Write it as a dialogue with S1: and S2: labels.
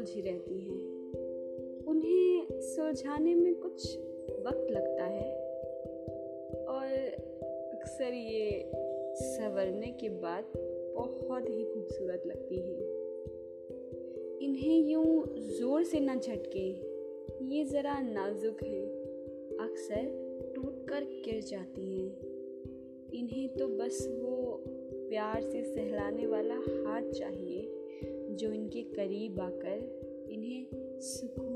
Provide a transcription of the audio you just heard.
S1: उलझी रहती हैं। उन्हें सुलझाने में कुछ वक्त लगता है। और अक्सर ये संवरने के बाद बहुत ही खूबसूरत लगती हैं। इन्हें यूँ ज़ोर से न झटके, ये ज़रा नाजुक है। अक्सर टूट कर गिर जाती हैं। इन्हें तो बस वो प्यार से सहलाने वाला हाथ चाहिए जो इनके करीब आकर इन्हें सुकून